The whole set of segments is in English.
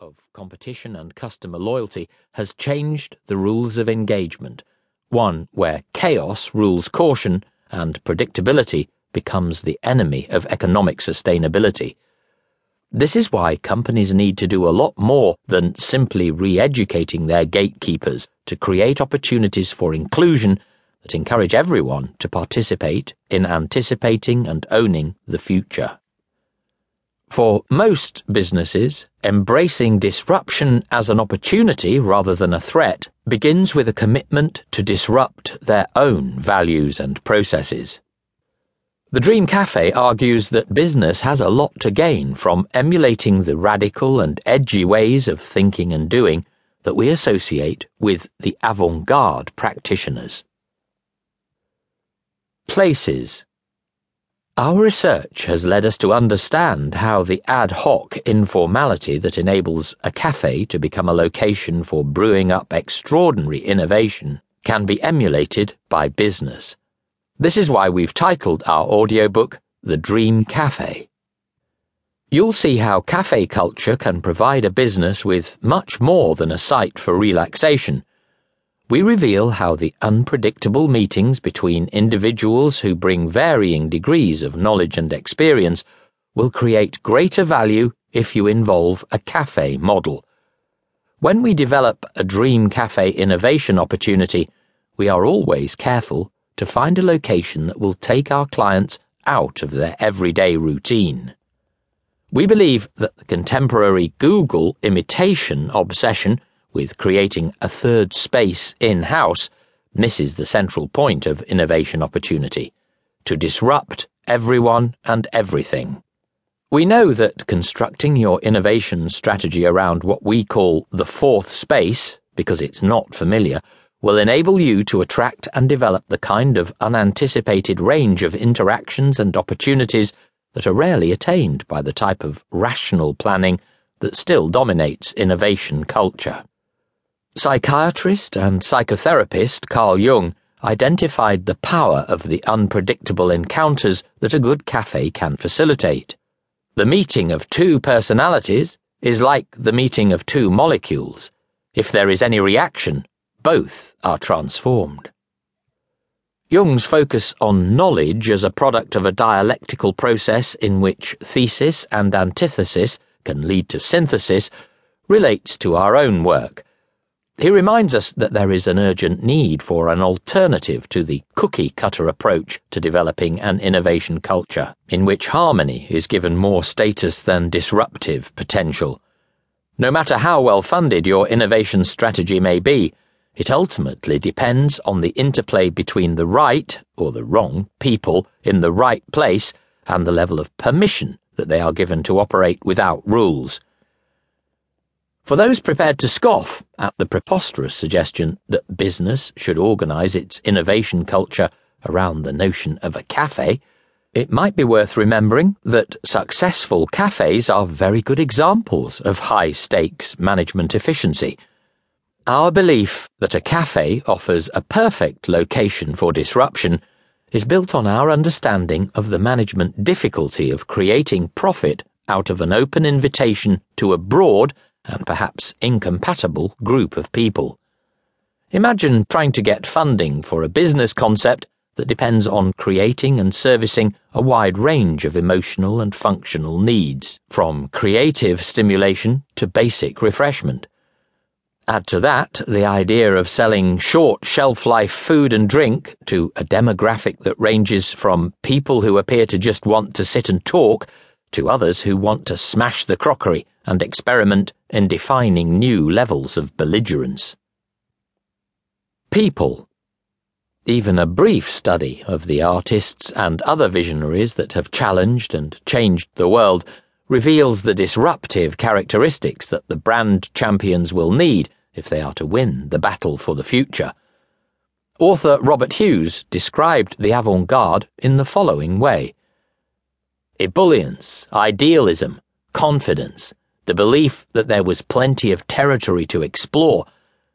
of competition and customer loyalty has changed the rules of engagement, one where chaos rules caution and predictability becomes the enemy of economic sustainability. This is why companies need to do a lot more than simply re educating their gatekeepers to create opportunities for inclusion that encourage everyone to participate in anticipating and owning the future. For most businesses, embracing disruption as an opportunity rather than a threat begins with a commitment to disrupt their own values and processes. The Dream Cafe argues that business has a lot to gain from emulating the radical and edgy ways of thinking and doing that we associate with the avant garde practitioners. Places our research has led us to understand how the ad hoc informality that enables a cafe to become a location for brewing up extraordinary innovation can be emulated by business. This is why we've titled our audiobook The Dream Cafe. You'll see how cafe culture can provide a business with much more than a site for relaxation we reveal how the unpredictable meetings between individuals who bring varying degrees of knowledge and experience will create greater value if you involve a cafe model. When we develop a dream cafe innovation opportunity, we are always careful to find a location that will take our clients out of their everyday routine. We believe that the contemporary Google imitation obsession with creating a third space in house misses the central point of innovation opportunity to disrupt everyone and everything. We know that constructing your innovation strategy around what we call the fourth space, because it's not familiar, will enable you to attract and develop the kind of unanticipated range of interactions and opportunities that are rarely attained by the type of rational planning that still dominates innovation culture. Psychiatrist and psychotherapist Carl Jung identified the power of the unpredictable encounters that a good cafe can facilitate. The meeting of two personalities is like the meeting of two molecules. If there is any reaction, both are transformed. Jung's focus on knowledge as a product of a dialectical process in which thesis and antithesis can lead to synthesis relates to our own work he reminds us that there is an urgent need for an alternative to the cookie cutter approach to developing an innovation culture, in which harmony is given more status than disruptive potential. No matter how well funded your innovation strategy may be, it ultimately depends on the interplay between the right, or the wrong, people in the right place and the level of permission that they are given to operate without rules. For those prepared to scoff at the preposterous suggestion that business should organize its innovation culture around the notion of a cafe, it might be worth remembering that successful cafes are very good examples of high stakes management efficiency. Our belief that a cafe offers a perfect location for disruption is built on our understanding of the management difficulty of creating profit out of an open invitation to a broad and perhaps incompatible group of people. Imagine trying to get funding for a business concept that depends on creating and servicing a wide range of emotional and functional needs, from creative stimulation to basic refreshment. Add to that the idea of selling short shelf life food and drink to a demographic that ranges from people who appear to just want to sit and talk to others who want to smash the crockery and experiment in defining new levels of belligerence. People. Even a brief study of the artists and other visionaries that have challenged and changed the world reveals the disruptive characteristics that the brand champions will need if they are to win the battle for the future. Author Robert Hughes described the avant garde in the following way ebullience, idealism, confidence, the belief that there was plenty of territory to explore,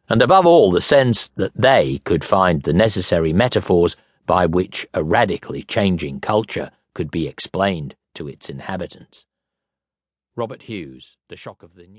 and above all, the sense that they could find the necessary metaphors by which a radically changing culture could be explained to its inhabitants. Robert Hughes, The Shock of the New.